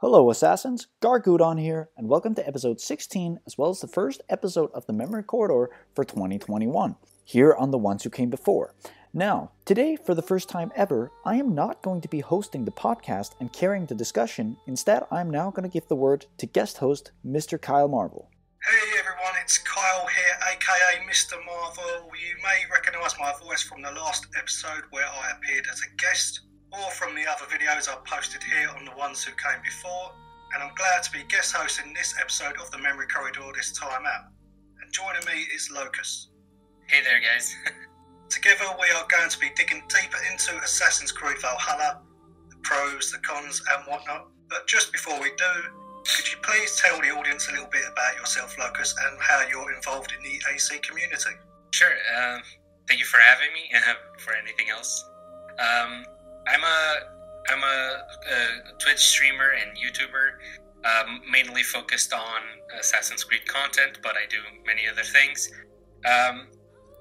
Hello, Assassins! Gargudon here, and welcome to episode 16, as well as the first episode of the Memory Corridor for 2021, here on The Ones Who Came Before. Now, today, for the first time ever, I am not going to be hosting the podcast and carrying the discussion. Instead, I am now going to give the word to guest host, Mr. Kyle Marvell. Hey everyone, it's Kyle here, aka Mr. Marvell. You may recognise my voice from the last episode where I appeared as a guest or from the other videos I've posted here on the ones who came before, and I'm glad to be guest hosting this episode of the Memory Corridor this time out. And joining me is Lokuzt. Hey there, guys. Together, we are going to be digging deeper into Assassin's Creed Valhalla, the pros, the cons, and whatnot. But just before we do, could you please tell the audience a little bit about yourself, Lokuzt, and how you're involved in the AC community? Sure. Um, thank you for having me. Uh, for anything else, um, I'm a I'm a, a Twitch streamer and YouTuber, um, mainly focused on Assassin's Creed content, but I do many other things. Um,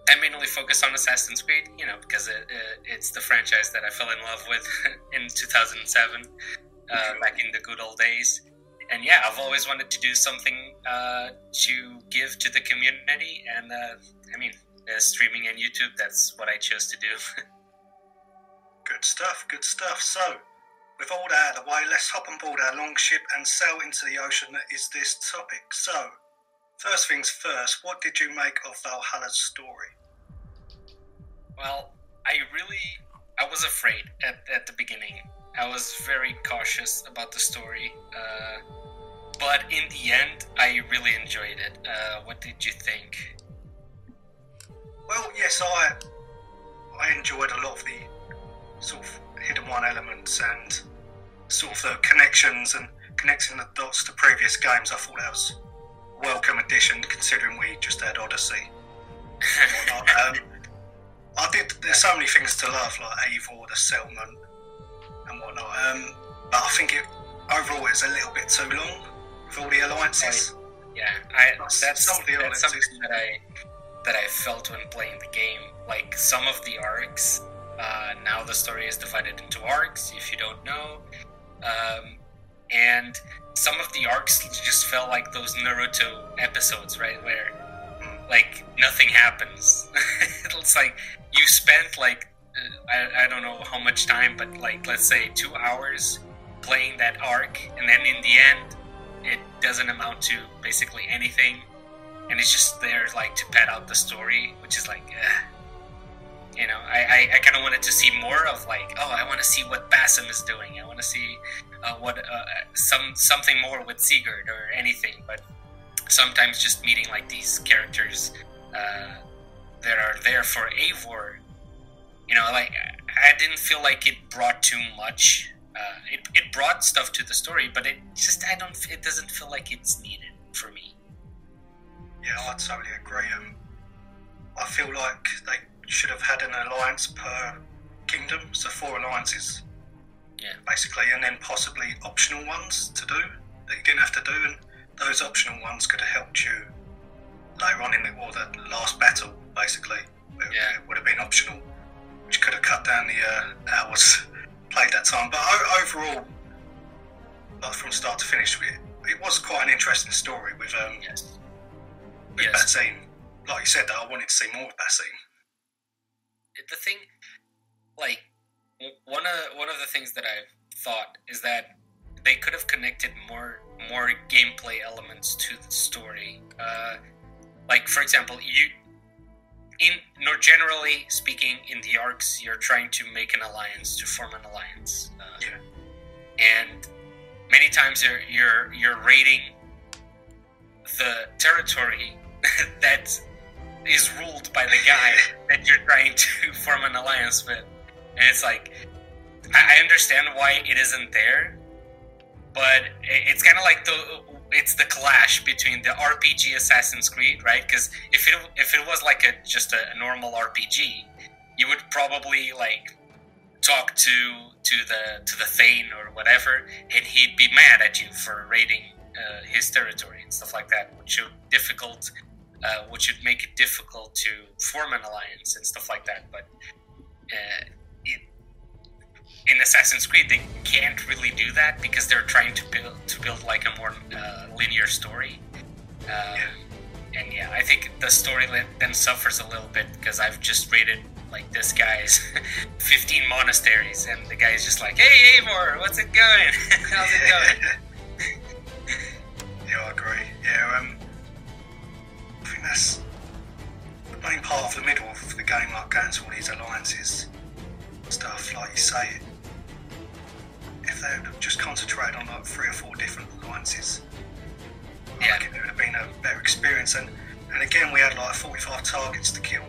I mainly focus on Assassin's Creed, you know, because it, it, it's the franchise that I fell in love with in 2007, uh, back in the good old days. And yeah, I've always wanted to do something uh, to give to the community, and uh, I mean, streaming and YouTube, that's what I chose to do. Good stuff, good stuff. So, with all that out of the way, let's hop on board our longship and sail into the ocean that is this topic. So, first things first, what did you make of Valhalla's story? Well, I really, I was afraid at, at the beginning. I was very cautious about the story. Uh, but in the end, I really enjoyed it. Uh, what did you think? Well, yes, I I enjoyed a lot of the sort of hidden one elements and sort of the connections and connecting the dots to previous games. I thought that was a welcome addition considering we just had Odyssey. um, I did. There's so many things to love, like Eivor, the settlement, and whatnot. Um, but I think it overall it's a little bit too long with all the alliances. Yeah, I, that's, that's, something that I that I felt when playing the game. Like some of the arcs uh, now the story is divided into arcs, if you don't know. Um, and some of the arcs just felt like those Naruto episodes, right? Where like nothing happens. it's like you spent like uh, I, I don't know how much time, but like let's say two hours playing that arc, and then in the end, it doesn't amount to basically anything, and it's just there like to pad out the story, which is like. You know, I, I, I kind of wanted to see more of like, oh, I want to see what Basim is doing. I want to see uh, what uh, some something more with Sigurd or anything. But sometimes just meeting like these characters uh, that are there for Eivor, you know, like I didn't feel like it brought too much. Uh, it, it brought stuff to the story, but it just I don't. It doesn't feel like it's needed for me. Yeah, I totally agree. Um, I feel like they should have had an alliance per kingdom, so four alliances, yeah, basically, and then possibly optional ones to do that you didn't have to do, and those optional ones could have helped you later on in the or the last battle, basically. It, yeah. it would have been optional, which could have cut down the uh, hours played that time. But overall, like from start to finish, it, it was quite an interesting story with um, yes. with yes. Like you said, that I wanted to see more of Basim the thing, like one of one of the things that I've thought is that they could have connected more more gameplay elements to the story. Uh, like for example, you in nor generally speaking in the arcs, you're trying to make an alliance to form an alliance. Uh, yeah. And many times you're you're you're raiding the territory that is ruled by the guy that you're trying to form an alliance with. And it's like, I understand why it isn't there, but it's kind of like the it's the clash between the RPG Assassin's Creed, right? Because if it if it was like a just a, normal RPG, you would probably like talk to to the to the Thane or whatever, and he'd be mad at you for raiding uh, his territory and stuff like that, which would difficult uh, which would make it difficult to form an alliance and stuff like that. But uh, it in Assassin's Creed they can't really do that because they're trying to build to build like a more uh, linear story. Um, yeah. And yeah, I think the story then suffers a little bit because I've just rated like this guy's 15 monasteries, and the guy's just like, "Hey, Eivor, what's it going? How's it going?" that's the main part of the middle of the game, like going to all these alliances stuff, like you say. If they had just concentrated on like three or four different alliances, yeah. I think it would have been a better experience. And and again, we had like 45 targets to kill.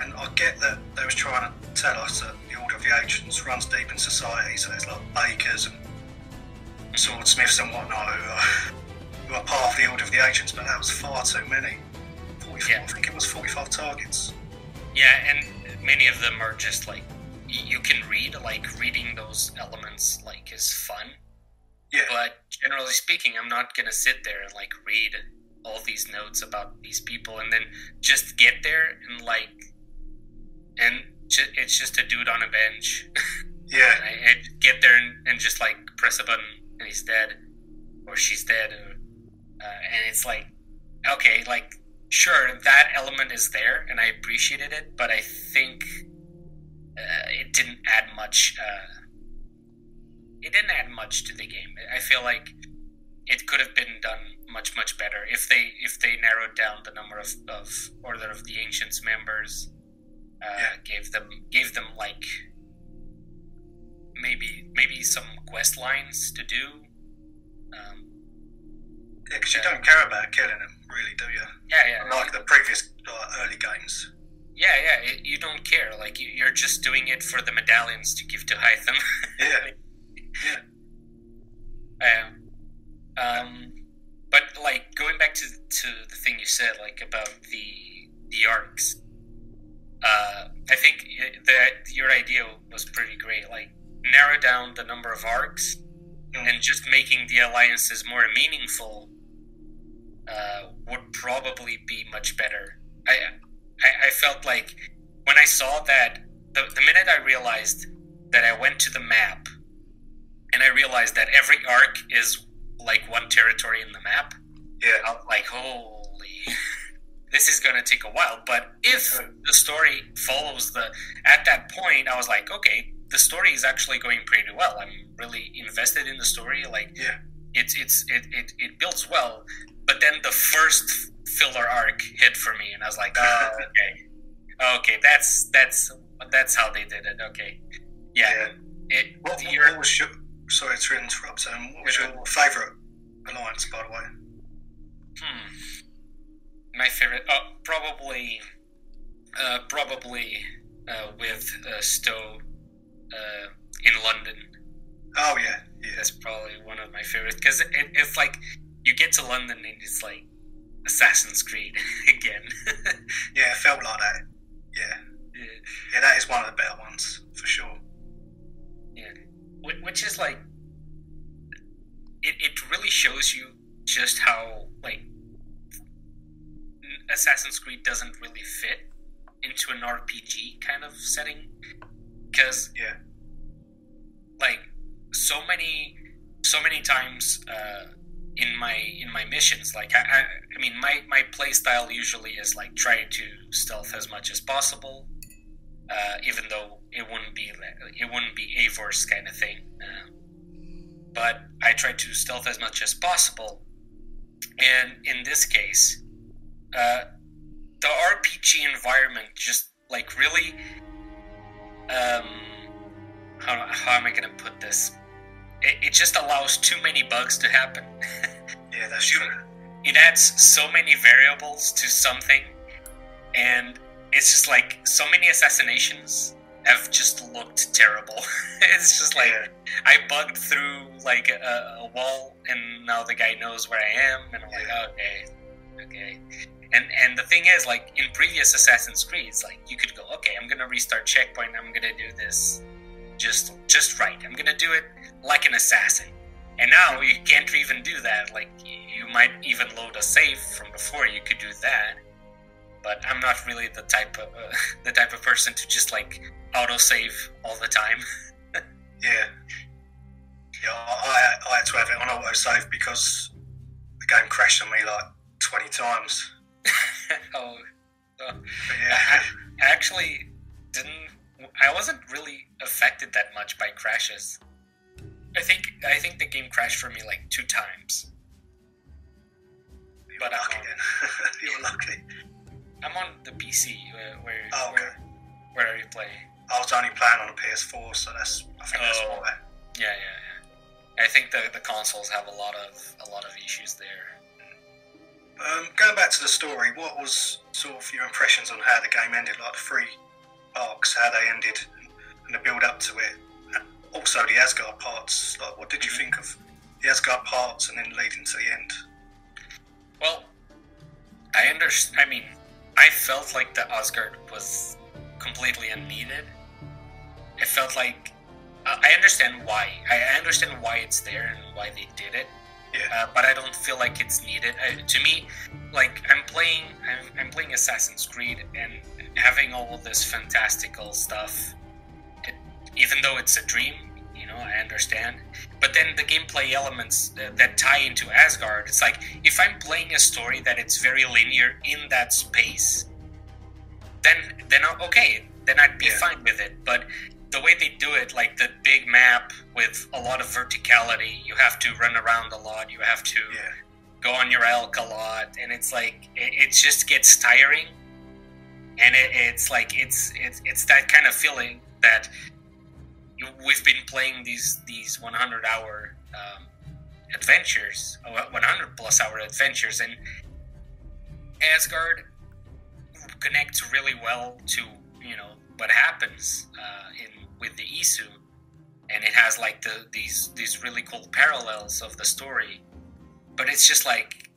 And I get that they was trying to tell us that the Order of the Ancients runs deep in society, so there's like bakers and mm-hmm. swordsmiths and whatnot who are, who are part of the Order of the Ancients, but that was far too many. 44, yeah. I think it was 45 targets. Yeah, and many of them are just like you can read like reading those elements like is fun yeah but generally speaking i'm not gonna sit there and like read all these notes about these people and then just get there and like and ju- it's just a dude on a bench yeah I, I get there and, and, just like press a button and he's dead or she's dead or, uh, and it's like okay like sure that element is there and i appreciated it but i think uh, it didn't add much. Uh, it didn't add much to the game. I feel like it could have been done much much better if they if they narrowed down the number of, of Order of the Ancients members. Uh, yeah. Gave them gave them like maybe maybe some quest lines to do. Um, yeah, because you don't care about killing them, really, do you? Yeah, yeah. Like the previous uh, early games. Yeah, yeah. It, you don't care. Like you, are just doing it for the medallions to give to Hytham. yeah. Yeah. Um, um, but like going back to to the thing you said, like about the the arcs. Uh, I think that your idea was pretty great. Like narrow down the number of arcs mm. and just making the alliances more meaningful uh, would probably be much better. I I, I felt like when I saw that, the, the minute I realized that I went to the map and I realized that every arc is like one territory in the map, yeah, I was like, holy, this is gonna take a while. But if the story follows the, at that point, I was like, okay, the story is actually going pretty well. I'm really invested in the story. Like, yeah, it's it's it it, it builds well. But then the first filler arc hit for me, and I was like, oh, okay, okay, that's that's that's how they did it. Okay, yeah. yeah. It, what, what, what, was your sorry to interrupt? Um, what was your favorite alliance, by the way? Hmm. My favorite, oh, probably, uh, probably uh, with uh, Stowe uh, in London. Oh yeah, yeah. That's probably one of my favorites because it, it's like you get to London and it's like Assassin's Creed again. yeah, it felt like that. Yeah. yeah. Yeah, that is one of the better ones for sure. Yeah, which is like, it, it really shows you just how like Assassin's Creed doesn't really fit into an RPG kind of setting because yeah, like so many so many times uh, in my in my missions. Like I, I, I mean my my play style usually is like try to stealth as much as possible uh, even though it wouldn't be it wouldn't be Eivor's kind of thing. Uh, but I try to stealth as much as possible. And in this case uh, the RPG environment just like really um how, how am I gonna put this it, it just allows too many bugs to happen. yeah, that's true. It adds so many variables to something, and it's just like so many assassinations have just looked terrible. it's just like yeah. I bugged through like a, a, wall, and now the guy knows where I am, and I'm yeah. like, okay, okay. And and the thing is, like in previous Assassin's Creeds, like you could go, okay, I'm gonna restart checkpoint, I'm gonna do this just just right. I'm gonna do it like an assassin. And now you can't even do that. Like you might even load a save from before. You could do that, but I'm not really the type of uh, the type of person to just like auto save all the time. yeah, yeah. I, I, had to have it on auto save because the game crashed on me like 20 times. oh, uh, yeah. I, I actually didn't I wasn't really affected that much by crashes. I think I think the game crashed for me like two times. You but lucky I'm on, You're lucky. I'm on the PC uh, where oh, okay. where, where are you playing? I was only playing on a PS4, so that's I think oh, that's why. Yeah, yeah, yeah. I think the the consoles have a lot of a lot of issues there. Um, going back to the story, what was sort of your impressions on how the game ended, like the three arcs, how they ended, and the build up to it? And also the Asgard parts. Like, what did you think of the Asgard parts, and then leading to the end? Well, I understand. I mean, I felt like the Asgard was completely unneeded. I felt like uh, I understand why. I understand why it's there and why they did it. Yeah. Uh, but I don't feel like it's needed. Uh, to me, like I'm playing, I'm, I'm, playing Assassin's Creed and having all this fantastical stuff. It, even though it's a dream, you know, I understand. But then the gameplay elements that, that tie into Asgard, it's like if I'm playing a story that it's very linear in that space, then then uh, okay, then I'd be yeah. fine with it. But the way they do it, like the big map with a lot of verticality, you have to run around a lot, you have to yeah. go on your elk a lot, and it's like it, it just gets tiring. And it, it's like it's it's it's that kind of feeling that we've been playing these these 100 hour um, adventures, uh, 100 plus hour adventures, and Asgard connects really well to you know what happens uh, in with the Isu, and it has like the these these really cool parallels of the story. But it's just like,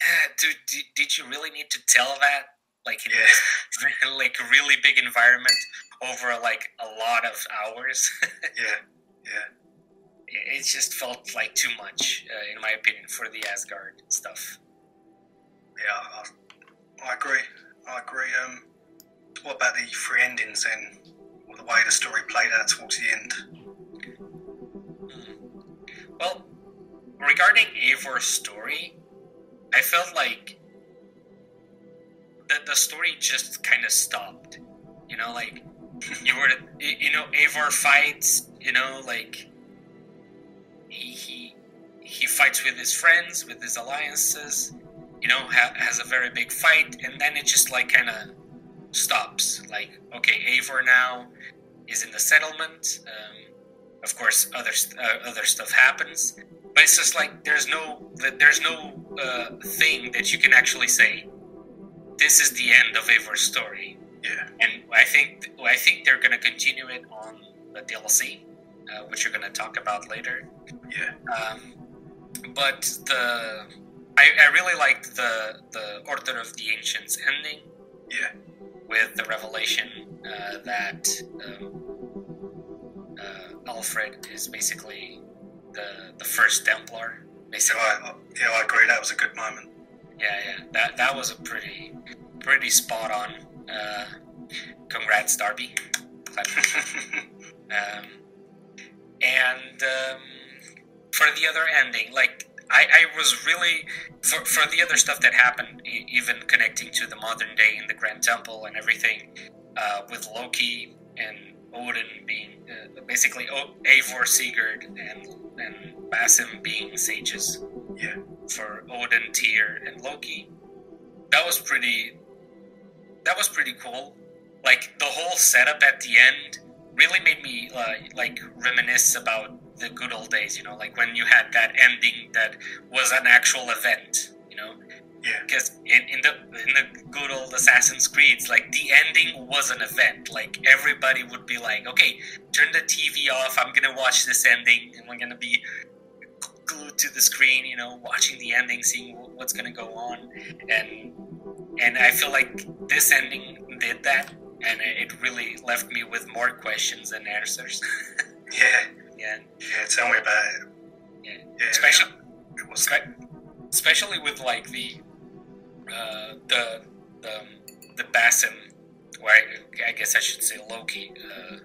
eh, dude, did you really need to tell that? Like in yeah. this like really big environment over like a lot of hours. yeah, yeah. It just felt like too much, uh, in my opinion, for the Asgard stuff. Yeah, I, I agree. I agree. Um, what about the three endings then? Or the way the story played out towards the end? Hmm. Well, regarding Eivor's story, I felt like the, the story just kind of stopped. You know, like, you were, you know, Eivor fights, you know, like, he, he, he fights with his friends, with his alliances, you know, ha- has a very big fight, and then it just, like, kind of stops. Like, okay, Eivor now is in the settlement. Um, of course, other uh, other stuff happens, but it's just like there's no there's no uh, thing that you can actually say. This is the end of Eivor's story. Yeah, and I think I think they're going to continue it on the DLC, uh, which you're going to talk about later. Yeah. Um, but the I, I really liked the the Order of the Ancients ending. Yeah with the revelation uh, that um, uh, Alfred is basically the the first Templar. Basically. Yeah, I, yeah, I agree. That was a good moment. Yeah, yeah, that that was a pretty pretty spot on. Uh, congrats, Darby. um, and um, for the other ending, like I, I was really for, for the other stuff that happened, even connecting to the modern day in the Grand Temple and everything, uh, with Loki and Odin being uh, basically o- Eivor Sigurd and and Basim being sages. Yeah. For Odin, Tyr, and Loki, that was pretty. That was pretty cool. Like the whole setup at the end really made me uh, like reminisce about the good old days, you know, like when you had that ending that was an actual event, you know. Yeah. Because in, in the in the good old Assassin's Creeds, like the ending was an event. Like everybody would be like, "Okay, turn the TV off. I'm gonna watch this ending, and we're gonna be glued to the screen, you know, watching the ending, seeing what's gonna go on." And and I feel like this ending did that, and it really left me with more questions than answers. yeah. Yeah. Yeah, tell me about it. Yeah. yeah especially, especially with like the uh, the the the Basim, or I, I, guess I should say Loki, uh,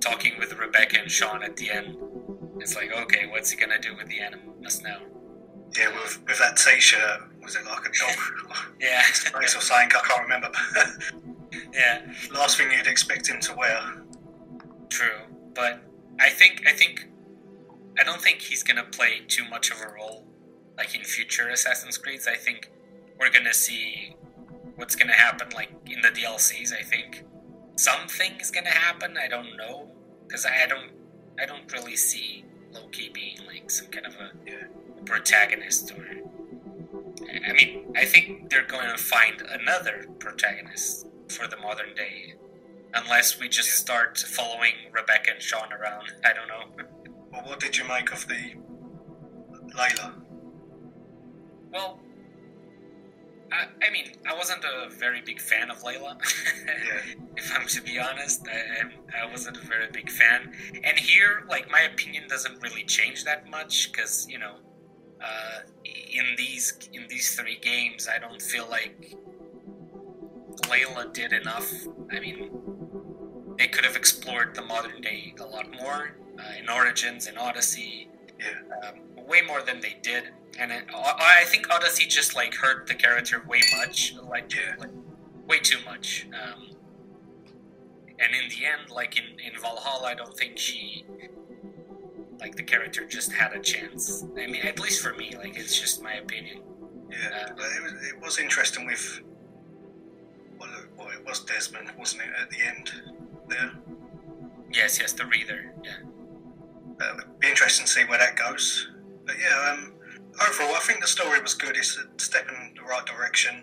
talking with Rebecca and Sean at the end. It's like, okay, what's he gonna do with the anim- us know. Yeah, with, with that t-shirt, was it like a dog? yeah. Face or something, I can't remember. yeah. Last thing you'd expect him to wear. True, but I think I think I don't think he's gonna play too much of a role like in future Assassin's Creeds. I think we're gonna see what's gonna happen like in the DLCs. I think something is gonna happen. I don't know because I don't I don't really see Loki being like some kind of a Yeah. protagonist or. I mean, I think they're going to find another protagonist for the modern day, unless we just Yeah. start following Rebecca and Sean around. I don't know. Well, what did you make of the Layla? Well, I, I mean, I wasn't a very big fan of Layla. Yeah. if I'm to be honest, I, I wasn't a very big fan. And here, like, my opinion doesn't really change that much because you know, uh, in these in these three games, I don't feel like Layla did enough. I mean, they could have explored the modern day a lot more uh, in Origins and Odyssey Yeah. um, way more than they did, and it, I I think Odyssey just like hurt the character way much, like, Yeah. like way too much. Um, and in the end, like in in Valhalla, I don't think she, like the character just had a chance. I mean, at least for me, like it's just my opinion. Yeah. Uh, But it was, it was interesting with. Well, well, it was Desmond, wasn't it, at the end there? Yes, yes, the reader. Yeah, Uh, it'd be interesting to see where that goes. But yeah, um, overall, I think the story was good. It's a step in the right direction.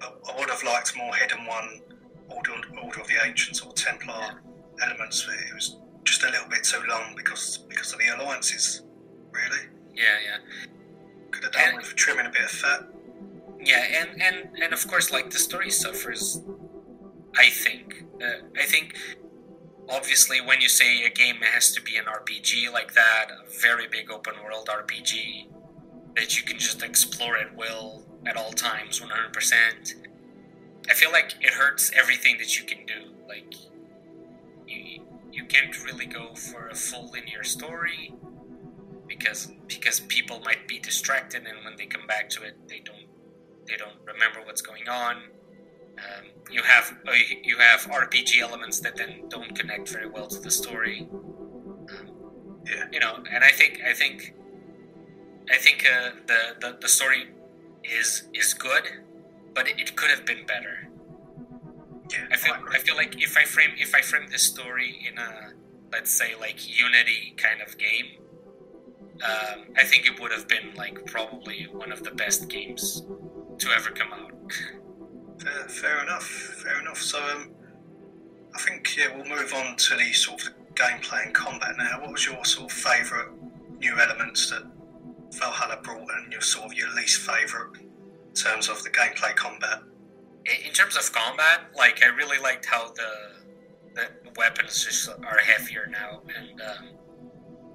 But I would have liked more Hidden One, Order, Order of the Ancients, or Templar elements. It was just a little bit too long because because of the alliances. Really, yeah, yeah. could have done And- with trimming a bit of fat. Yeah, and and and of course, like the story suffers. I think. Uh, I think. Obviously, when you say a game has to be an RPG like that, a very big open world RPG that you can just explore at will at all times, one hundred percent. I feel like it hurts everything that you can do. Like, you you can't really go for a full linear story because because people might be distracted, and when they come back to it, they don't they don't remember what's going on. Um, you have uh, you have RPG elements that then don't connect very well to the story. Um, Yeah. you know, and I think I think I think uh, the, the the story is is good, but it, could have been better. Yeah, I feel. I feel like if I frame if I frame this story in a let's say like Unity kind of game, um, I think it would have been like probably one of the best games to ever come out. Fair, enough. Fair enough. So, um, I think yeah, we'll move on to the sort of the gameplay and combat now. What was your sort of favourite new elements that Valhalla brought, and your sort of your least favourite in terms of the gameplay combat? In in terms of combat, like I really liked how the the weapons just are heavier now, and um,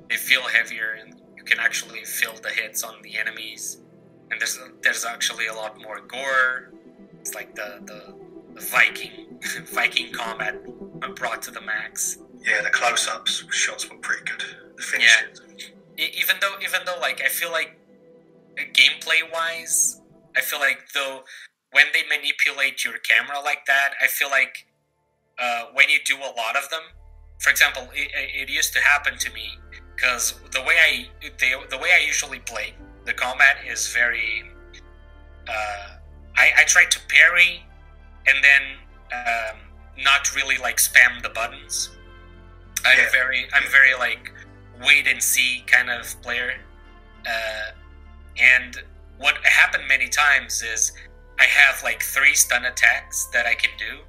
they feel heavier, and you can actually feel the hits on the enemies. And there's there's actually a lot more gore. It's like the the, the Viking Viking combat brought to the max. Yeah, the close-ups shots were pretty good. The finishes. E- even though even though like I feel like uh, gameplay wise, I feel like though when they manipulate your camera like that, I feel like uh, when you do a lot of them, for example, it, it used to happen to me because the way I the, the way I usually play the combat is very. Uh, I, I try to parry and then um, not really like spam the buttons. I'm Yeah. very I'm very like wait and see kind of player. Uh, and what happened many times is I have like three stun attacks that I can do.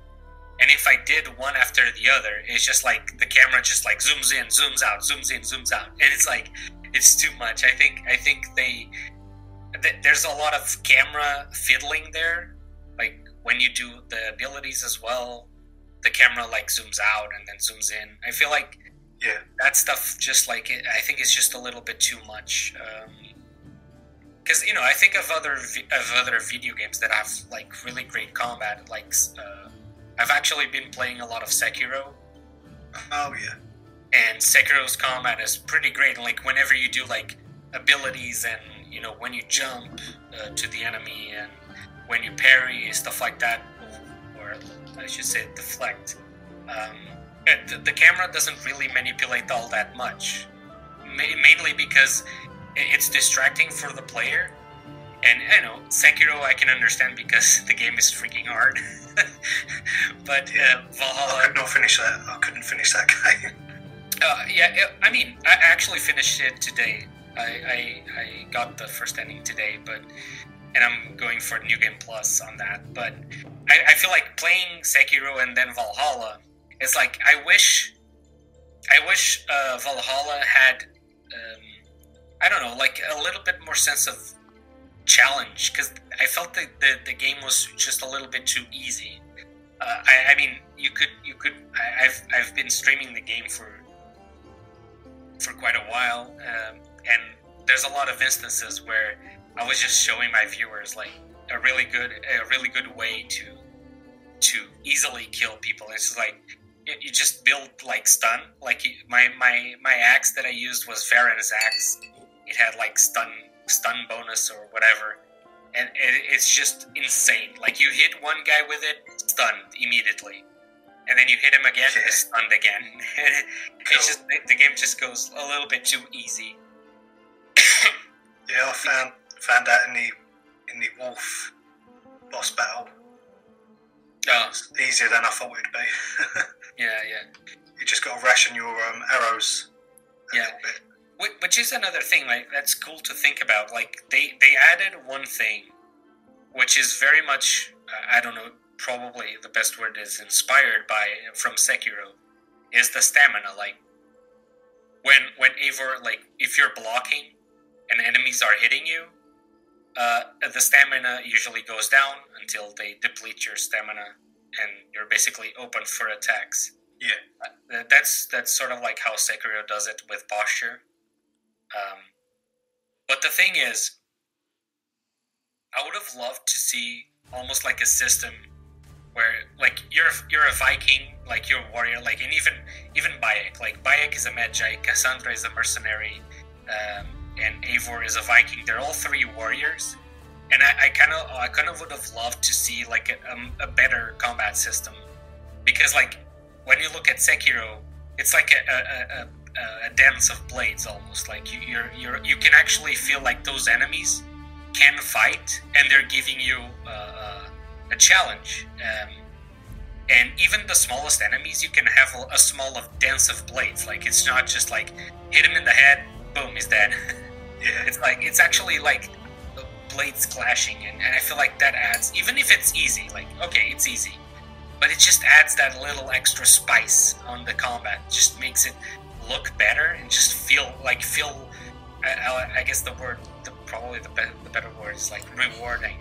And if I did one after the other, it's just like the camera just like zooms in, zooms out, zooms in, zooms out. And it's like it's too much. I think I think they th- there's a lot of camera fiddling there. Like when you do the abilities as well, the camera like zooms out and then zooms in. I feel like Yeah. that stuff just like it, I think it's just a little bit too much. Because you know, I think of other vi- of other video games that have like really great combat. Like uh, I've actually been playing a lot of Sekiro, Oh yeah. and Sekiro's combat is pretty great. Like whenever you do like abilities and you know when you jump uh, to the enemy and when you parry stuff like that, or I should say deflect. Um, the, the, camera doesn't really manipulate all that much, Ma- mainly because it's distracting for the player. And I know Sekiro, I can understand because the game is freaking hard. but uh, Valhalla, I could not finish that. I couldn't finish that game. Uh, yeah, I mean, I actually finished it today. I, I, I got the first ending today, but and I'm going for New Game Plus on that. But I, I feel like playing Sekiro and then Valhalla. It's like I wish, I wish uh, Valhalla had, um, I don't know, like a little bit more sense of challenge because I felt that the, the game was just a little bit too easy. Uh, I, I, mean, you could you could I, have I've been streaming the game for for quite a while, um, there's a lot of instances where I was just showing my viewers like a really good a really good way to to easily kill people. It's like you just build like stun. Like my my my axe that I used was Varin's axe. It had like stun stun bonus or whatever, and it, it's just insane. Like you hit one guy with it, stunned immediately, and then you hit him again, stunned again. It's just the game just goes a little bit too easy. Yeah, I found found out in the in the wolf boss battle. Oh. It's easier than I thought it'd be. yeah, yeah. You just got to ration your um, arrows. yeah. Which is another thing, like that's cool to think about. Like they they added one thing, which is very much I don't know, probably the best word is inspired by from Sekiro, is the stamina. Like when when Eivor like if you're blocking and enemies are hitting you, uh, the stamina usually goes down until they deplete your stamina, and you're basically open for attacks. Yeah, uh, that's that's sort of like how Sekiro does it with posture. Um, but the thing is, I would have loved to see almost like a system where, like, you're you're a Viking, like you're a warrior, like, and even even Bayek, like Bayek is a Medjay, Kassandra is a mercenary, um, and Eivor is a Viking. They're all three warriors, and I kind of I kind of would have loved to see like a, um, a better combat system, because like when you look at Sekiro, it's like a, a, a dance of blades almost. Like you, you're you're you can actually feel like those enemies can fight and they're giving you uh, a challenge. Um, and even the smallest enemies you can have a, a small of dance of blades. Like it's not just like hit him in the head boom he's dead yeah it's like it's actually like the blades clashing and, and i feel like that adds even if it's easy like okay it's easy but it just adds that little extra spice on the combat just makes it look better and just feel like feel. I, I guess the word, the, probably the, be- the better word is like rewarding.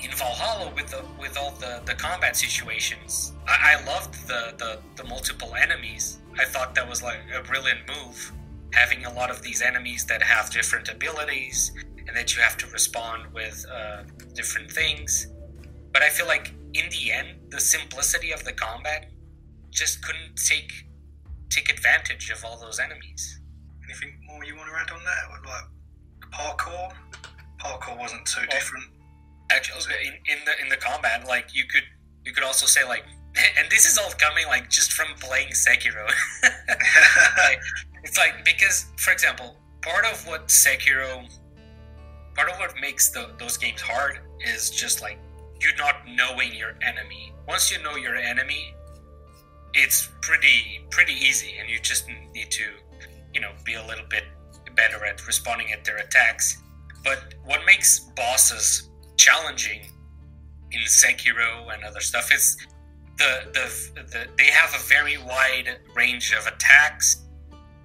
In Valhalla, with the with all the, the combat situations, I, I loved the, the the multiple enemies. I thought that was like a brilliant move, having a lot of these enemies that have different abilities and that you have to respond with uh, different things. But I feel like in the end, the simplicity of the combat just couldn't take take advantage of all those enemies. Anything more you want to add on that? Like parkour? Parkour wasn't too different. Actually, in, in the in the combat, like you could you could also say like, and this is all coming like just from playing Sekiro. like, it's like because, for example, part of what Sekiro, part of what makes the, those games hard is just like you're not knowing your enemy. Once you know your enemy, it's pretty pretty easy, and you just need to, you know, be a little bit better at responding at their attacks. But what makes bosses challenging in Sekiro and other stuff is the, the, the they have a very wide range of attacks,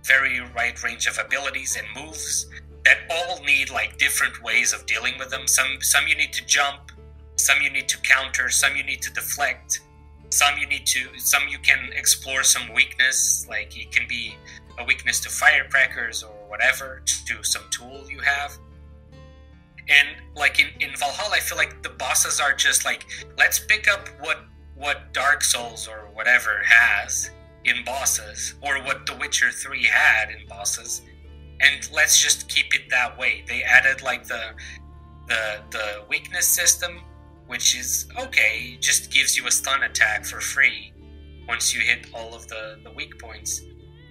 very wide range of abilities and moves that all need like different ways of dealing with them. Some some you need to jump, some you need to counter, some you need to deflect some you need to some you can explore some weakness like it can be a weakness to firecrackers or whatever to some tool you have and like in, in valhalla i feel like the bosses are just like let's pick up what what dark souls or whatever has in bosses or what the witcher 3 had in bosses and let's just keep it that way. They added like the the the weakness system, which is okay, just gives you a stun attack for free once you hit all of the, the weak points.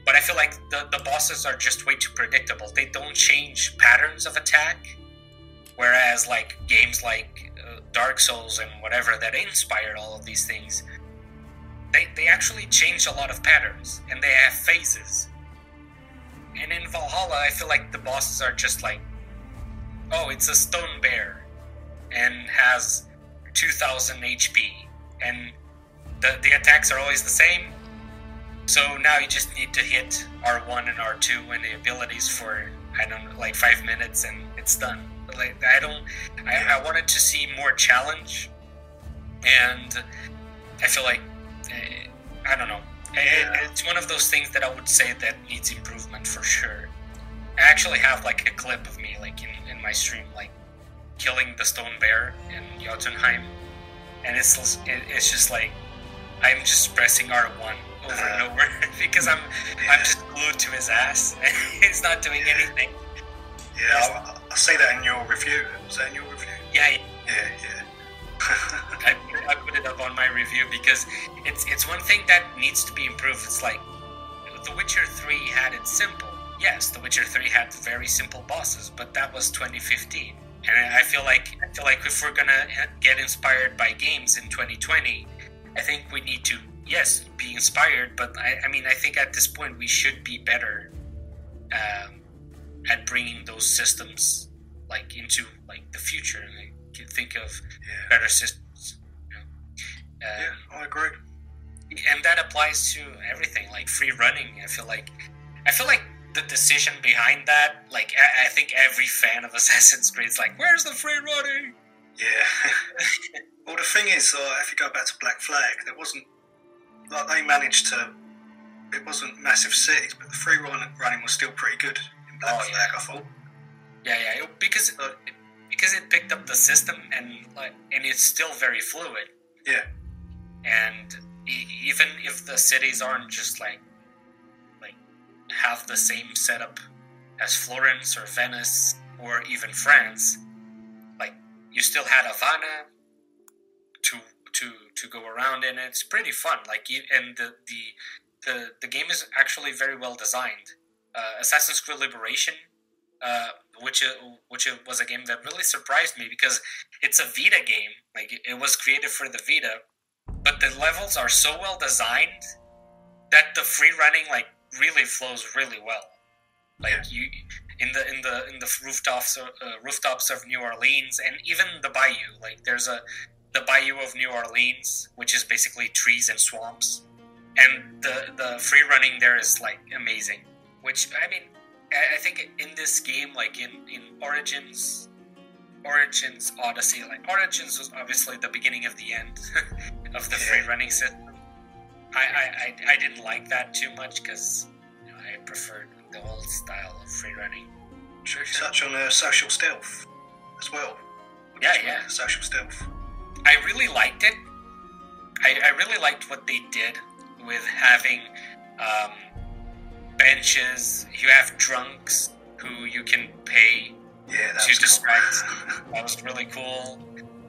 But I feel like the, the bosses are just way too predictable. They don't change patterns of attack. Whereas, like, games like uh, Dark Souls and whatever that inspired all of these things, they, they actually change a lot of patterns and they have phases. And in Valhalla, I feel like the bosses are just like, oh, it's a stone bear and has 2000 HP. And the, the attacks are always the same. So now you just need to hit R1 and R2 and the abilities for, I don't know, like five minutes and it's done. Like, I don't, I, I wanted to see more challenge. And I feel like, I don't know. Yeah. It's one of those things that I would say that needs improvement for sure. I actually have like a clip of me, like in, in my stream, like killing the stone bear in Jotunheim, and it's it's just like I'm just pressing R1 over uh, and over because I'm yeah. I'm just glued to his ass. He's not doing yeah. anything. Yeah, I'll, I'll, say that in your review. Was that in your review? Yeah. Yeah, yeah. I, I put it up on my review because it's it's one thing that needs to be improved. It's like The Witcher 3 had it simple. Yes, The Witcher 3 had very simple bosses, but that was 2015. And I feel like I feel like if we're gonna get inspired by games in 2020, I think we need to, yes, be inspired, but I, I mean, I think at this point we should be better um, at bringing those systems like into like the future and like, think of yeah. better systems. You know? um, yeah, I agree. And that applies to everything, like free running. I feel like, I feel like the decision behind that, like I, I think every fan of Assassin's Creed is like, "Where's the free running?" Yeah. well, the thing is, uh, if you go back to Black Flag, there wasn't like they managed to. It wasn't massive cities, but the free run, running was still pretty good in Black oh, Flag. Yeah. I thought. Yeah, yeah, because uh, because it picked up the system and and it's still very fluid. Yeah. And e- even if the cities aren't just like like have the same setup as Florence or Venice or even France, like you still had Havana to to to go around. And it's pretty fun. Like and the the the, the game is actually very well designed. Uh, Assassin's Creed Liberation, uh, which uh, which was a game that really surprised me because it's a Vita game. Like it was created for the Vita, but the levels are so well designed that the free running like really flows really well. Like you, in the in the in the rooftops uh, rooftops of New Orleans and even the bayou. Like there's a the bayou of New Orleans, which is basically trees and swamps, and the the free running there is like amazing. Which I mean, I, I think in this game, like in in Origins, Origins Odyssey, like Origins was obviously the beginning of the end of the free running system. I, I, I, didn't like that too much because you know, I preferred the old style of free running. Should we touch on uh, social stealth as well? Yeah, yeah. Social stealth. I really liked it. I, I really liked what they did with having um, benches. You have drunks who you can pay yeah, to distract. Cool. that was really cool.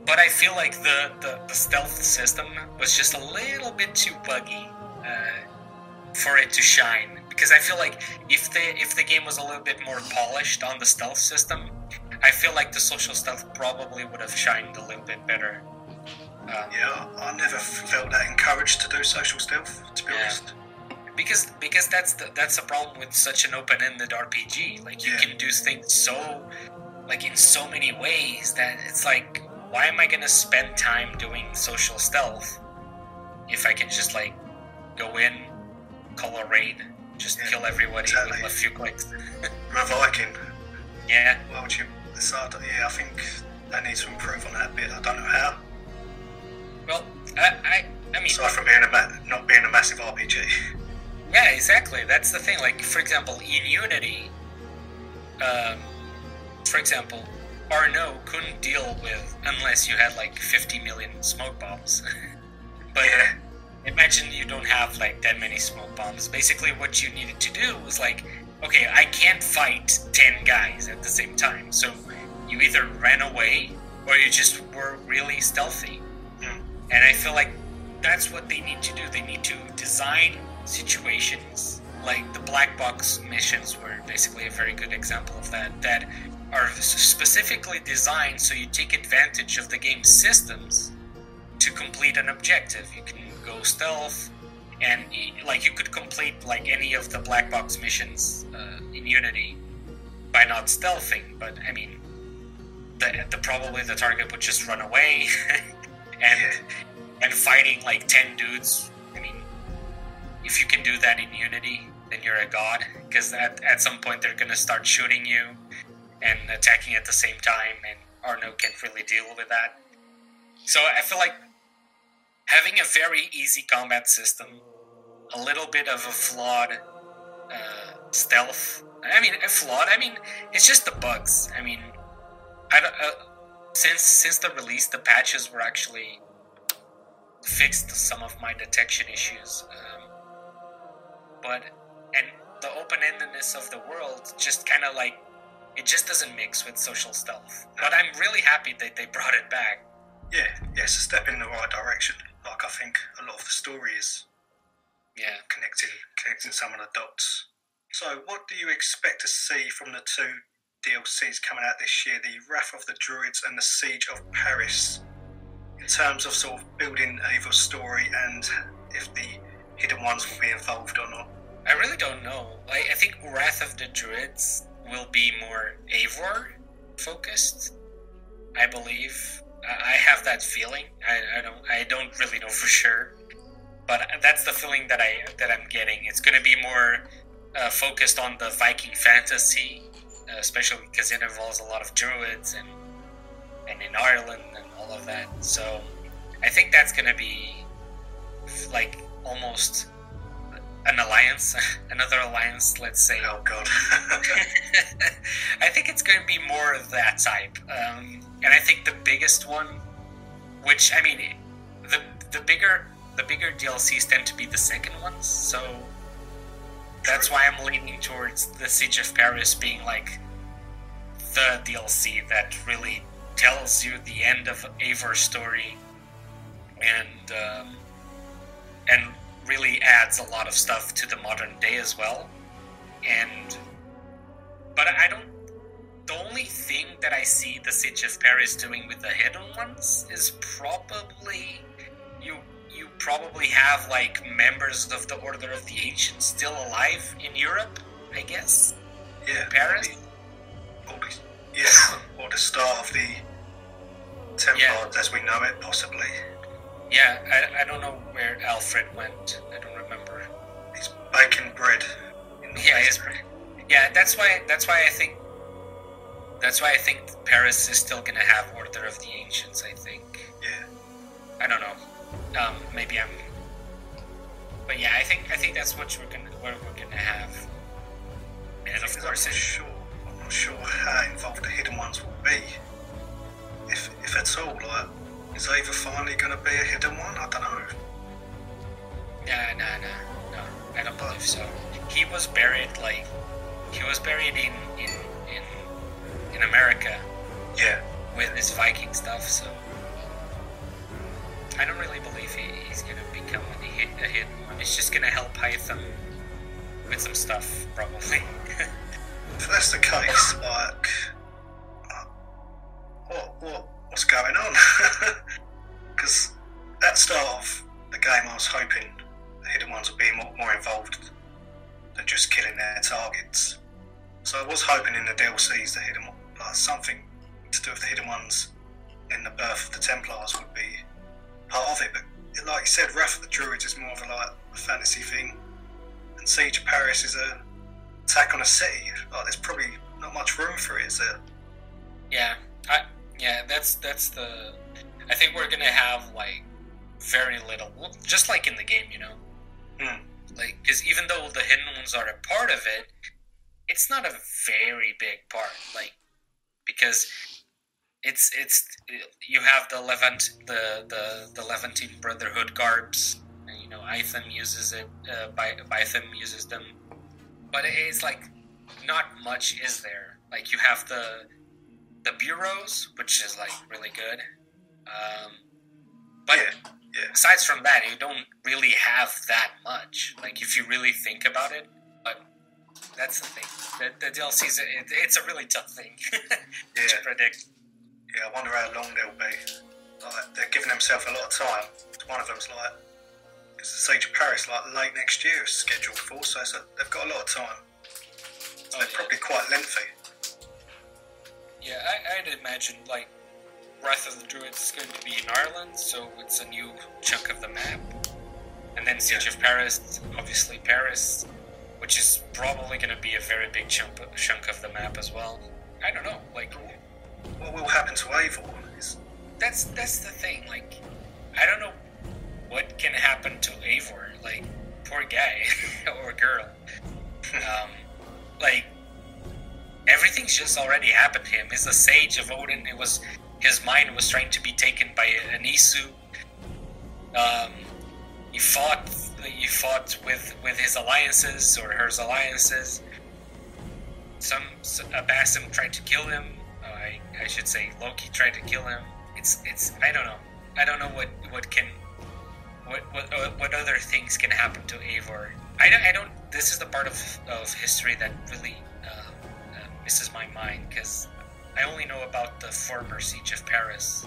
But I feel like the, the, the, stealth system was just a little bit too buggy uh, for it to shine because I feel like if the if the game was a little bit more polished on the stealth system, I feel like the social stealth probably would have shined a little bit better. Um, yeah, I never felt that encouraged to do social stealth. To be yeah. honest, because because that's the that's the problem with such an open-ended RPG. Like you yeah. can do things so like in so many ways that it's like, why am I gonna spend time doing social stealth if I can just like go in, call a raid, just yeah, kill everybody exactly. with a few clicks. a Viking. Yeah. Well, would you decide? Yeah, I think they need to improve on that bit. I don't know how. Well, I, I, I mean, aside from being a ma- not being a massive RPG. Yeah, exactly. That's the thing. Like, for example, in Unity, um, for example, Arno couldn't deal with unless you had like 50 million smoke bombs. but yeah imagine you don't have like that many smoke bombs. Basically, what you needed to do was like okay, I can't fight 10 guys at the same time. So you either ran away or you just were really stealthy. Mm. And I feel like that's what they need to do. They need to design situations like the black box missions were basically a very good example of that that are specifically designed so you take advantage of the game's systems to complete an objective. You can go stealth, and like you could complete like any of the black box missions uh, in Unity by not stealthing. But I mean, the, the probably the target would just run away, and and fighting like ten dudes. If you can do that in Unity, then you're a god. Because at at some point they're gonna start shooting you and attacking at the same time, and Arno can't really deal with that. So I feel like having a very easy combat system, a little bit of a flawed uh, stealth. I mean, a flawed. I mean, it's just the bugs. I mean, I don't, uh, since since the release, the patches were actually fixed some of my detection issues. Um, but and the open-endedness of the world just kind of like it just doesn't mix with social stealth. But I'm really happy that they brought it back. Yeah, yeah, it's a step in the right direction like I think a lot of the story is yeah connecting connecting some of the dots. So, what do you expect to see from the two DLCs coming out this year, the Wrath of the Druids and the Siege of Paris, in terms of sort of building Eivor's story and if the hidden ones will be involved or not? I really don't know. I, I think Wrath of the Druids will be more Eivor focused, I believe. I have that feeling. I, I don't I don't really know for sure, but that's the feeling that I that I'm getting. It's going to be more uh, focused on the Viking fantasy, uh, especially because it involves a lot of druids and and in Ireland and all of that. So I think that's going to be like almost an alliance, another alliance, let's say. Oh God! I think it's going to be more of that type, um, and I think the biggest one, which I mean, the the bigger the bigger DLCs tend to be the second ones, so that's why I'm leaning towards the Siege of Paris being like the DLC that really tells you the end of Eivor's story, and um, and really adds a lot of stuff to the modern day as well. And but I don't. The only thing that I see the Siege of Paris doing with the hidden ones is probably you. You probably have like members of the Order of the Ancients still alive in Europe, I guess. Yeah, Paris. Or the, yeah, or the start of the Templars yeah. as we know it, possibly. Yeah, I, I don't know where Alfred went. I don't remember. He's baking bread. yeah, he's, yeah. That's why. That's why I think. That's why I think Paris is still gonna have Order of the Ancients. I think. Yeah. I don't know. Um, maybe I'm. But yeah, I think I think that's what we're gonna what we're gonna have. And of course, I'm not sure. I'm not sure how involved the hidden ones will be, if if at all. Like is Eivor finally going to be a hidden one? I don't know. Nah, nah, nah. No, I don't believe so. He was buried, like, he was buried in, in, in, in America. Yeah. With his Viking stuff, so. I don't really believe he, he's going to become a, hit, a hidden one. It's just going to help Hytham with some stuff, probably. if that's the case, like, uh, what, what, what's going on. Because at the start of the game, I was hoping the hidden ones would be more, more involved than just killing their targets. So I was hoping in the DLCs the hidden like something to do with the hidden ones in the birth of the Templars would be part of it. But like you said, Wrath of the Druids is more of a like a fantasy thing, and Siege of Paris is a attack on a city. Like there's probably not much room for it, is there? Yeah, I yeah, that's that's the. I think we're gonna have like very little, just like in the game, you know. Mm. Like, because even though the hidden ones are a part of it, it's not a very big part. Like, because it's it's you have the Levant the the the Levantine Brotherhood garbs. And, you know, Hytham uses it. Uh, By Bytham uses them, but it's like not much is there. Like you have the the bureaus, which is like really good. Um, but Yeah, yeah. aside from that, you don't really have that much. Like if you really think about it, but that's the thing. The, the DLCs, it, it's a really tough thing to Yeah. predict. Yeah, I wonder how long they'll be. Like, they're giving themselves a lot of time. One of them's like, it's the Siege of Paris, like late next year, is scheduled for, so they've got a lot of time. Oh, They're yeah. probably quite lengthy. Yeah, I, I'd imagine like Wrath of the Druids is going to be in Ireland, so it's a new chunk of the map. And then Siege of Paris, obviously Paris, which is probably going to be a very big chunk chunk of the map as well. I don't know, like What will happen to? Is, that's that's the thing. Like, I don't know what can happen to Eivor. Like, poor guy or girl. Um, like, everything's just already happened to him. He's a sage of Odin. It was his mind was trying to be taken by an Isu. Um, he fought. He fought with with his alliances or her alliances. Some a Basim tried to kill him. Uh, I I should say Loki tried to kill him. It's it's I don't know. I don't know what what can what what uh, what other things can happen to Eivor. I don't I don't. This is the part of of history that really uh, uh, misses my mind because I only know about the former siege of Paris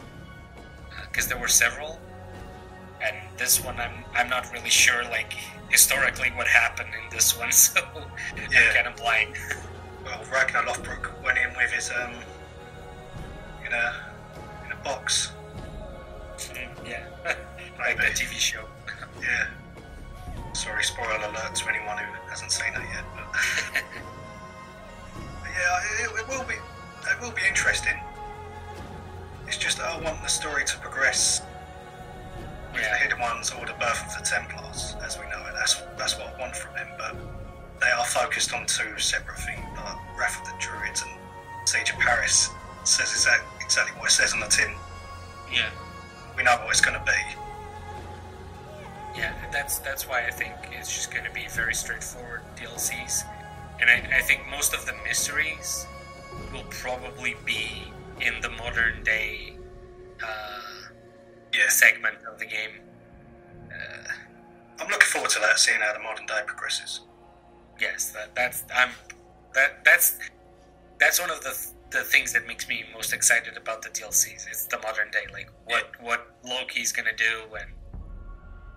because there were several, and this one I'm I'm not really sure like historically what happened in this one, so Yeah. I'm kind of blind. well, Ragnar Lothbrok went in with his, um, in a, in a box. yeah, like the TV show. Yeah. Sorry, spoiler alert to anyone who hasn't seen it yet. But yeah, it, it will be. It will be interesting. It's just that I want the story to progress with Yeah. the Hidden Ones or the birth of the Templars, as we know it. That's that's what I want from them. But they are focused on two separate things, like Wrath of the Druids and Siege of Paris. Says exact, exactly what it says on the tin. Yeah. We know what it's going to be. Yeah, that's that's why I think it's just going to be very straightforward DLCs, and I, I think most of the mysteries will probably be in the modern day uh, Yeah. segment of the game. Uh, I'm looking forward to that, seeing how the modern day progresses. yes, that that's I'm that that's that's one of the the things that makes me most excited about the DLCs. It's the modern day, like what what Loki's going to do and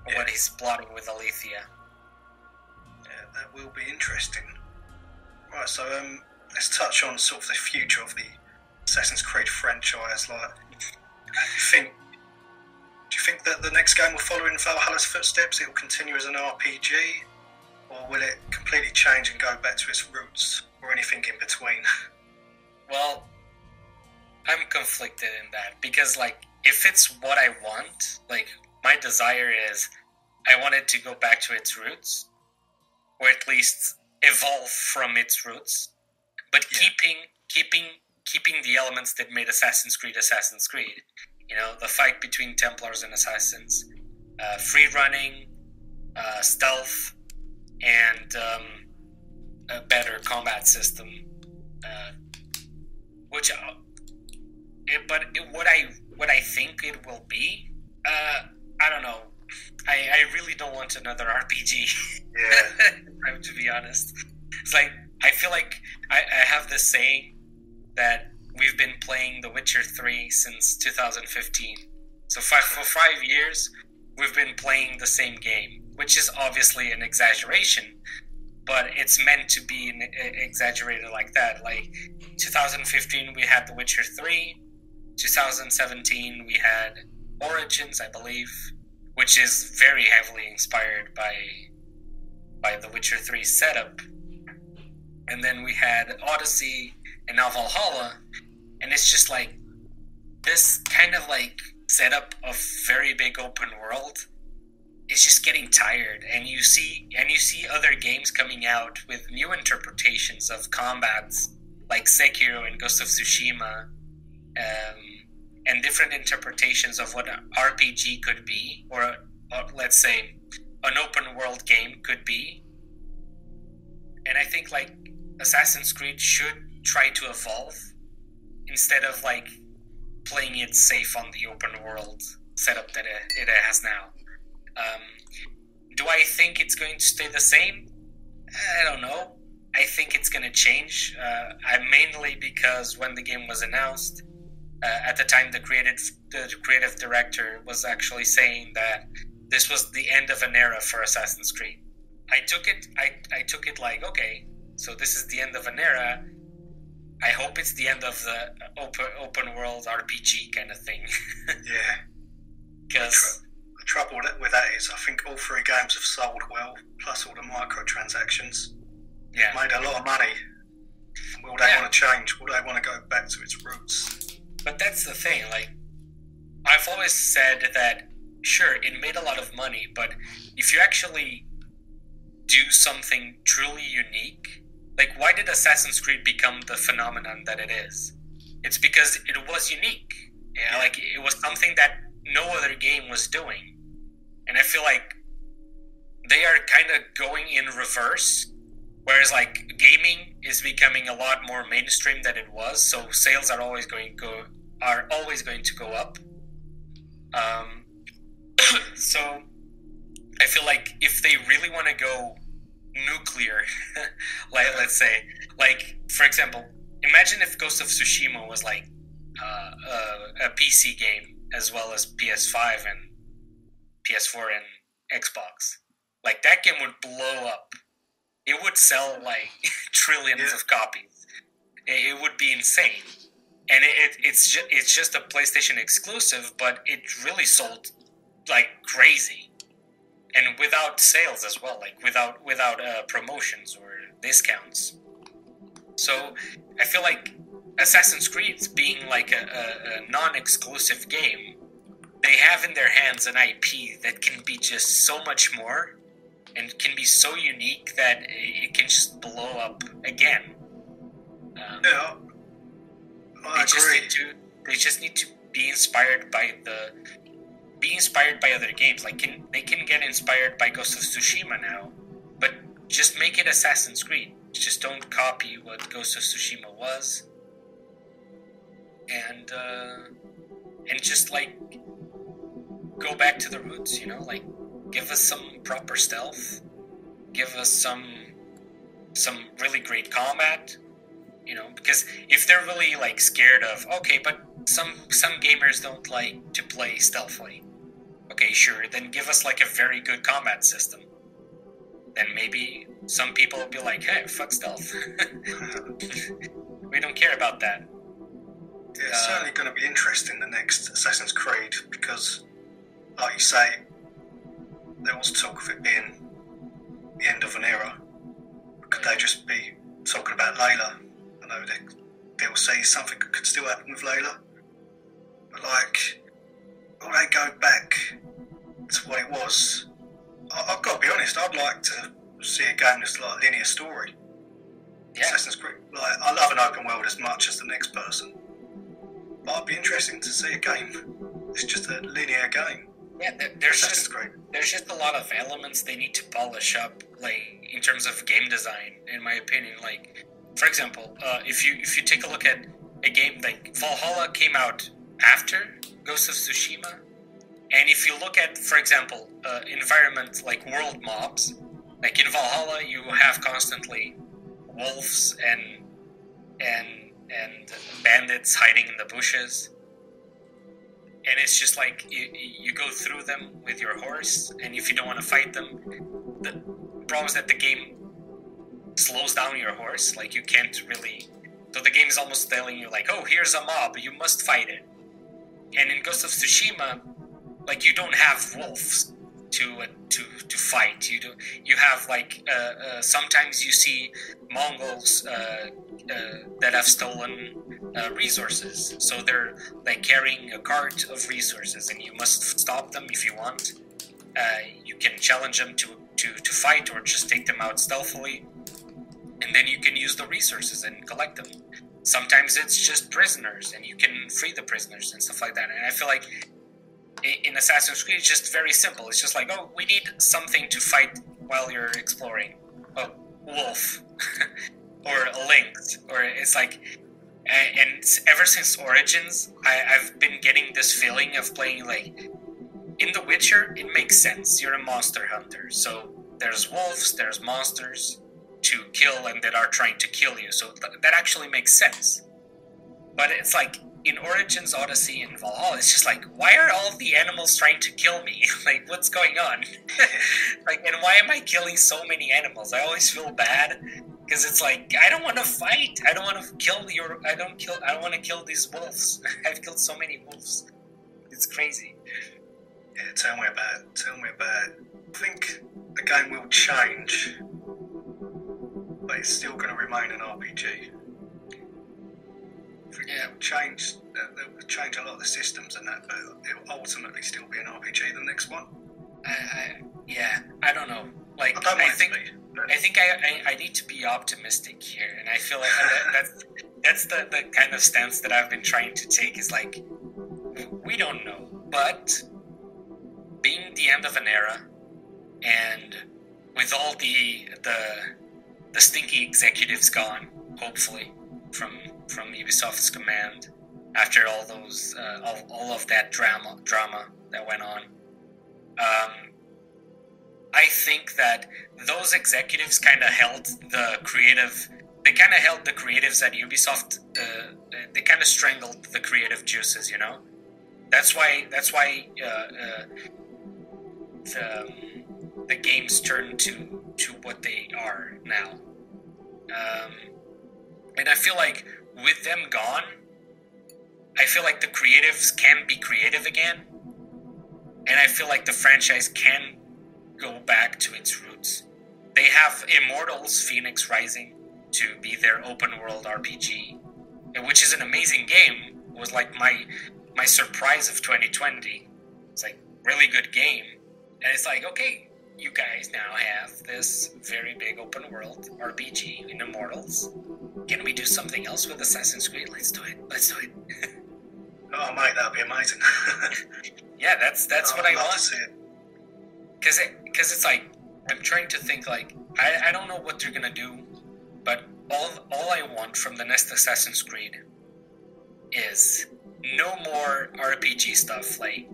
Yeah. what he's plotting with Aletheia. Yeah, that will be interesting. Right, so um, let's touch on sort of the future of the Assassin's Creed franchise. Like, you think? Do you think that the next game will follow in Valhalla's footsteps? It will continue as an RPG, or will it completely change and go back to its roots, or anything in between? Well, I'm conflicted in that because, like, if it's what I want, like, my desire is I want it to go back to its roots, or at least evolve from its roots, but Yeah. keeping keeping keeping the elements that made Assassin's Creed Assassin's Creed. You know, the fight between Templars and Assassins, uh, free running, uh, stealth, and um, a better combat system. Uh, which uh, it, but it, what I what I think it will be, uh, I don't know. I, I really don't want another RPG. Yeah, to be honest, it's like I feel like I, I have this saying that we've been playing The Witcher three since 2015. So five, for five years, we've been playing the same game, which is obviously an exaggeration, but it's meant to be an, exaggerated like that. Like 2015, we had The Witcher 3. 2017, we had Origins, I believe, which is very heavily inspired by by The Witcher 3 setup. And then we had Odyssey and now Valhalla, and it's just like this kind of like setup of very big open world it's just getting tired and you see and you see other games coming out with new interpretations of combats like Sekiro and Ghost of Tsushima um, and different interpretations of what an RPG could be or, or let's say an open world game could be and I think like Assassin's Creed should try to evolve instead of like playing it safe on the open world setup that it has now. Um, do I think it's going to stay the same? I don't know. I think it's going to change. Uh, I mainly because when the game was announced, uh, at the time the creative the creative director was actually saying that this was the end of an era for Assassin's Creed. I took it. I, I took it like okay, so this is the end of an era. I hope it's the end of the open open world RPG kind of thing. yeah. Because the, trouble with that is, I think all three games have sold well, plus all the microtransactions. Yeah. Made a lot of money. Will they yeah. want to change? Will they want to go back to its roots? But that's the thing. Like, I've always said that sure, it made a lot of money, but if you actually do something truly unique, like why did Assassin's Creed become the phenomenon that it is? It's because it was unique. Yeah, like it was something that no other game was doing. And I feel like they are kind of going in reverse. Whereas like gaming is becoming a lot more mainstream than it was, so sales are always going to go are always going to go up. Um, so I feel like if they really want to go nuclear, like let's say, like for example, imagine if Ghost of Tsushima was like uh, a, a PC game as well as PS5 and PS4 and Xbox. Like that game would blow up. It would sell like trillions yeah. of copies. It, it, would be insane. And it, it, it's just, it's just a PlayStation exclusive, but it really sold like crazy, and without sales as well, like without without uh, promotions or discounts. So I feel like Assassin's Creed being like a, a, a non-exclusive game, they have in their hands an IP that can be just so much more and can be so unique that it can just blow up again. Um, yeah, I they just need to they just need to be inspired by the be inspired by other games. Like can they can get inspired by Ghost of Tsushima now, but just make it Assassin's Creed. Just don't copy what Ghost of Tsushima was, and uh, and just like go back to the roots. You know, like give us some proper stealth, give us some some really great combat. You know, because if they're really like scared of okay, but some some gamers don't like to play stealthily okay, sure, then give us like a very good combat system. Then maybe some people will be like, hey, fuck stealth. we don't care about that. Yeah, it's uh, certainly going to be interesting the next Assassin's Creed because, like you say, there was talk of it being the end of an era. Could they just be talking about Layla? I know the say something could still happen with Layla, but like will they go back to what it was? I, have got to be honest. I'd like to see a game that's like a linear story. Yeah. Assassin's Creed. Like I love an open world as much as the next person, but I'd be interesting to see a game. It's just a linear game. Yeah, there's just there's just a lot of elements they need to polish up, like in terms of game design, in my opinion. Like, for example, uh, if you if you take a look at a game like Valhalla came out after Ghost of Tsushima. And if you look at, for example, uh, environment like world mobs, like in Valhalla, you have constantly wolves and and and bandits hiding in the bushes, and it's just like you, you go through them with your horse, and if you don't want to fight them, the problem is that the game slows down your horse. Like you can't really. So the game is almost telling you like, oh, here's a mob, you must fight it and in Ghost of Tsushima, like you don't have wolves to uh, to to fight. You do you have like uh, uh, sometimes you see Mongols uh, uh, that have stolen uh, resources, so they're like carrying a cart of resources, and you must stop them if you want. you can challenge them to, to to fight, or just take them out stealthily, and then you can use the resources and collect them sometimes it's just prisoners and you can free the prisoners and stuff like that and i feel like in assassin's creed it's just very simple it's just like oh we need something to fight while you're exploring oh wolf or a lynx, or it's like, and, and ever since Origins, I, I've been getting this feeling of playing like in The Witcher. It makes sense. You're a monster hunter, so there's wolves, there's monsters to kill, and that are trying to kill you. So th- that actually makes sense. But it's like in Origins, Odyssey, and Valhalla, it's just like, why are all the animals trying to kill me? like, what's going on? like, and why am I killing so many animals? I always feel bad because it's like I don't want to fight. I don't want to kill your. I don't kill. I don't want to kill these wolves. I've killed so many wolves. It's crazy. Yeah, tell me about. Tell me about. I think the game will change, but it's still going to remain an RPG. Yeah, change. Uh, They'll change a lot of the systems and that, but it'll ultimately still be an RPG. The next one. I, I yeah, I don't know. Like I, I think. I think I, I, I, need to be optimistic here, and I feel like that, that's that's the, the kind of stance that I've been trying to take. Is like we don't know, but being the end of an era, and with all the the the stinky executives gone, hopefully from from Ubisoft's command, after all those uh, all, all of that drama drama that went on. Um, I think that those executives kind of held the creative. They kind of held the creatives at Ubisoft. Uh, they kind of strangled the creative juices, you know. That's why. That's why uh, uh, the um, the games turn to to what they are now. Um, and I feel like with them gone, I feel like the creatives can be creative again, and I feel like the franchise can go back to its roots. They have Immortals Fenyx Rising to be their open world RPG, which is an amazing game. It was like my my surprise of 2020. It's like really good game, and it's like okay, you guys now have this very big open world RPG in Immortals. Can we do something else with Assassin's Creed? Let's do it. Let's do it. oh, mate, that'd be amazing. yeah, that's that's oh, what I want because it because it's like I'm trying to think like I, I don't know what they're gonna do, but all all I want from the next Assassin's Creed is no more RPG stuff like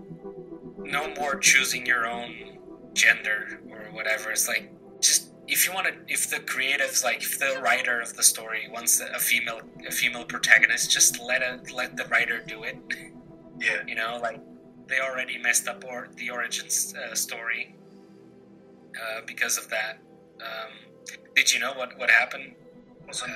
no more choosing your own gender or whatever. It's like just if you want to if the creatives like if the writer of the story wants a female a female protagonist, just let a let the writer do it. Yeah, you know like they already messed up or the origins uh, story uh, because of that. Um, did you know what what happened? Wasn't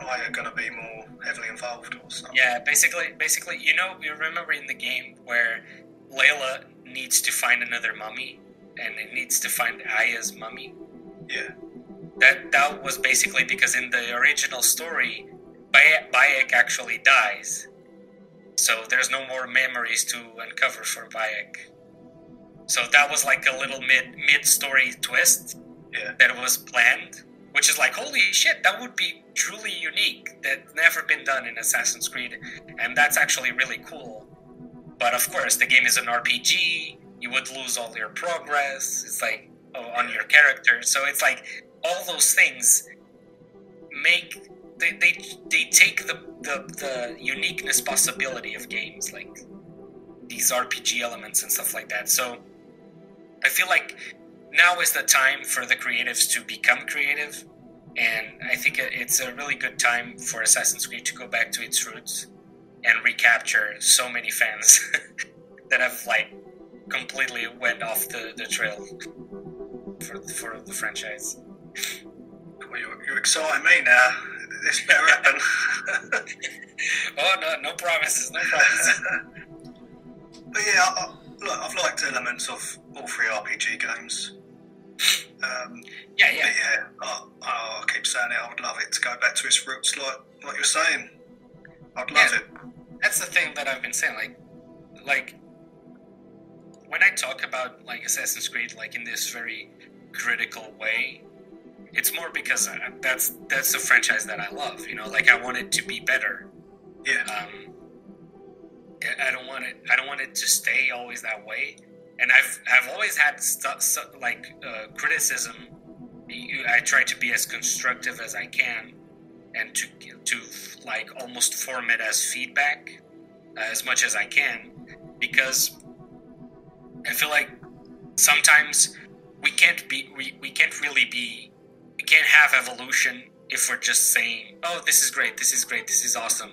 uh, to be more heavily involved or something? Yeah, basically, basically, you know, you remember in the game where Layla needs to find another mummy, and it needs to find Aya's mummy. Yeah. That that was basically because in the original story, Bayek actually dies, so there's no more memories to uncover for Bayek. So that was like a little mid mid story twist yeah. that was planned, which is like holy shit, that would be truly unique. That never been done in Assassin's Creed, and that's actually really cool. But of course, the game is an RPG. You would lose all your progress. It's like on your character. So it's like all those things make they, they, they take the, the, the uniqueness possibility of games like these RPG elements and stuff like that. So I feel like now is the time for the creatives to become creative, and I think it's a really good time for Assassin's Creed to go back to its roots and recapture so many fans that have like completely went off the, the trail for for the franchise. Well, you're, you're exciting me now. This better happen. oh no, no promises, no promises. but yeah. I, look, I've liked elements of all three RPG games. Um, yeah, yeah, yeah. I, I, keep saying it. I would love it to go back to its roots, like what you're saying. I'd love yeah, it. That's the thing that I've been saying. Like, like when I talk about like Assassin's Creed, like in this very critical way, it's more because that's that's the franchise that I love. You know, like I want it to be better. Yeah. Um, I don't want it. I don't want it to stay always that way. And I've I've always had stuff like uh, criticism. I try to be as constructive as I can, and to to like almost form it as feedback uh, as much as I can because I feel like sometimes we can't be we, we can't really be we can't have evolution if we're just saying oh this is great this is great this is awesome.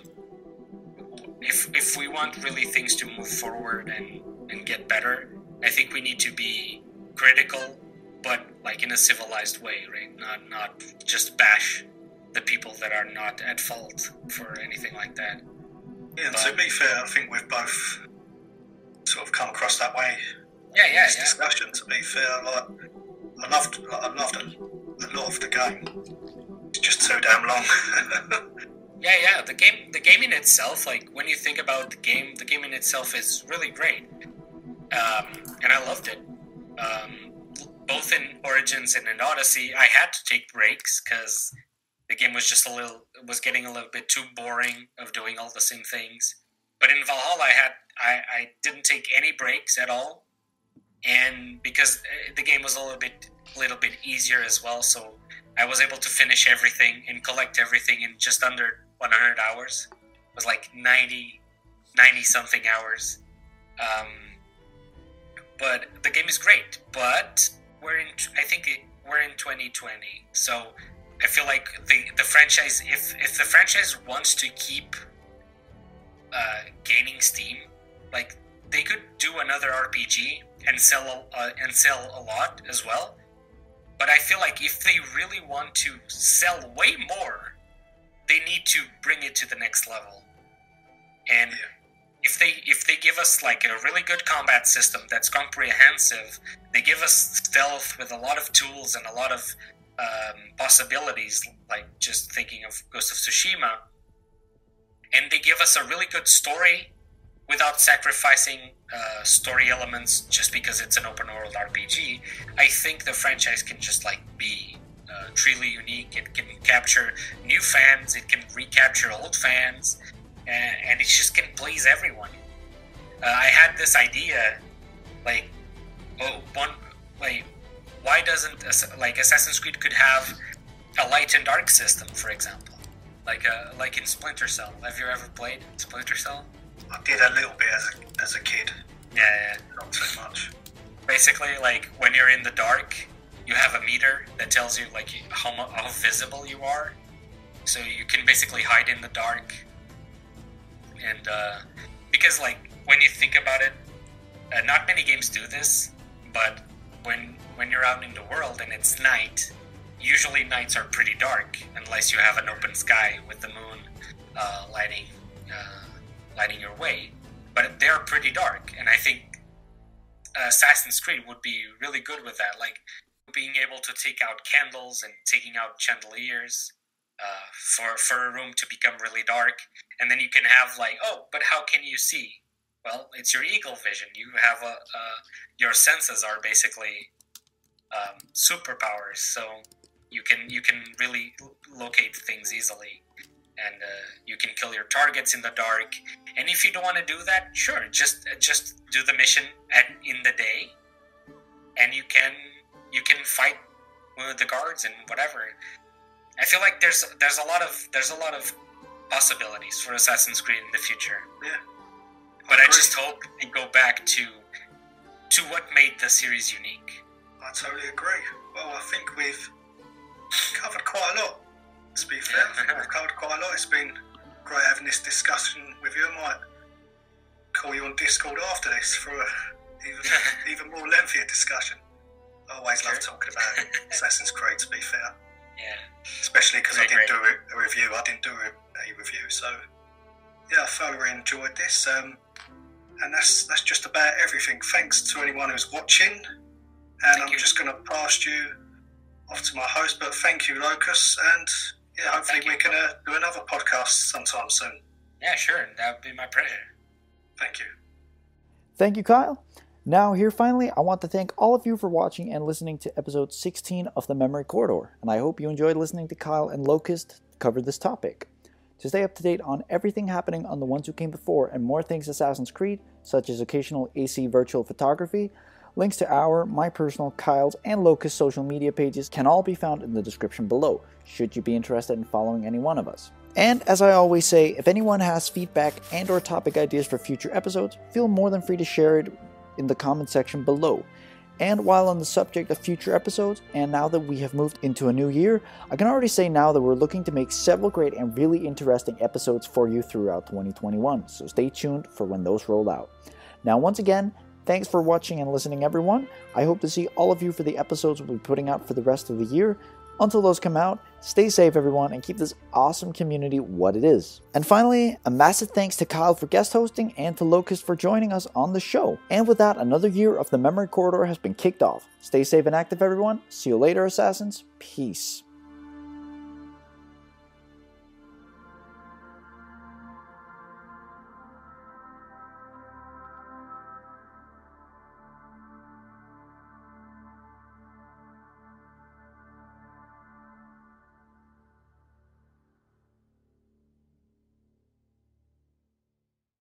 If if we want really things to move forward and and get better i think we need to be critical but like in a civilized way right? Not not just bash the people that are not at fault for anything like that. Yeah and but, to be fair i think we've both sort of come across that way yeah yeah yeah. discussion to be fair like i loved i loved a, a lot of the game it's just so damn long Yeah, yeah. The game, the game in itself, like when you think about the game, the game in itself is really great, um, and I loved it. Um, both in Origins and in Odyssey, I had to take breaks because the game was just a little was getting a little bit too boring of doing all the same things. But in Valhalla, I had I, I didn't take any breaks at all, and because uh, the game was a little bit little bit easier as well, so I was able to finish everything and collect everything in just under 100 hours. It was like 90, 90 something hours. Um, but the game is great. But we're in, I think it, we're in 2020, so I feel like the the franchise, if if the franchise wants to keep uh, gaining steam, like they could do another RPG and sell uh, and sell a lot as well. But I feel like if they really want to sell way more, they need to bring it to the next level. And if they if they give us like a really good combat system that's comprehensive, they give us stealth with a lot of tools and a lot of um, possibilities, like just thinking of Ghost of Tsushima, and they give us a really good story without sacrificing uh, story elements just because it's an open world RPG. I think the franchise can just like be uh, truly unique. It can capture new fans. It can recapture old fans, and, and it just can please everyone. Uh, I had this idea, like, oh, one, like, why doesn't like Assassin's Creed could have a light and dark system, for example, like a, uh, like in Splinter Cell. Have you ever played Splinter Cell? I did a little bit as a, as a kid. Yeah, yeah, not so much. Basically, like when you're in the dark, you have a meter that tells you like how, how visible you are so you can basically hide in the dark and uh, because like when you think about it uh, not many games do this but when when you're out in the world and it's night usually nights are pretty dark unless you have an open sky with the moon uh, lighting uh, lighting your way but they're pretty dark and i think assassin's creed would be really good with that like being able to take out candles and taking out chandeliers uh, for for a room to become really dark, and then you can have like, oh, but how can you see? Well, it's your eagle vision. You have a, uh, your senses are basically um, superpowers, so you can you can really locate things easily, and uh, you can kill your targets in the dark. And if you don't want to do that, sure, just just do the mission at in the day, and you can you can fight with the guards and whatever. I feel like there's there's a lot of there's a lot of possibilities for Assassin's Creed in the future. Yeah. But I, I just hope they go back to to what made the series unique. I totally agree. Well, I think we've covered quite a lot. To be fair, we've covered quite a lot. It's been great having this discussion with you. I might call you on Discord after this for a even even more lengthier discussion. I always love talking about Assassin's Creed. To be fair, yeah, especially because I didn't great. do a review. I didn't do a, a review, so yeah, I thoroughly enjoyed this. Um, and that's that's just about everything. Thanks to anyone who's watching, and thank I'm you. just going to pass you off to my host. But thank you, Lokuzt, and yeah, hopefully thank we you. can uh, do another podcast sometime soon. Yeah, sure, that would be my pleasure. Thank you. Thank you, Kyle. Now, here finally, I want to thank all of you for watching and listening to episode 16 of the Memory Corridor, and I hope you enjoyed listening to Kyle and Lokuzt cover this topic. To stay up to date on everything happening on the ones who came before and more things Assassin's Creed, such as occasional AC virtual photography, Links to our, my personal, Kyle's, and Lokuzt social media pages can all be found in the description below, should you be interested in following any one of us. And as I always say, if anyone has feedback and or topic ideas for future episodes, feel more than free to share it in the comment section below. And while on the subject of future episodes, and now that we have moved into a new year, I can already say now that we're looking to make several great and really interesting episodes for you throughout 2021, so stay tuned for when those roll out. Now, once again, thanks for watching and listening, everyone. I hope to see all of you for the episodes we'll be putting out for the rest of the year. Until those come out, stay safe, everyone, and keep this awesome community what it is. And finally, a massive thanks to Kyle for guest hosting and to Lokuzt for joining us on the show. And with that, another year of the Memory Corridor has been kicked off. Stay safe and active, everyone. See you later, Assassins. Peace.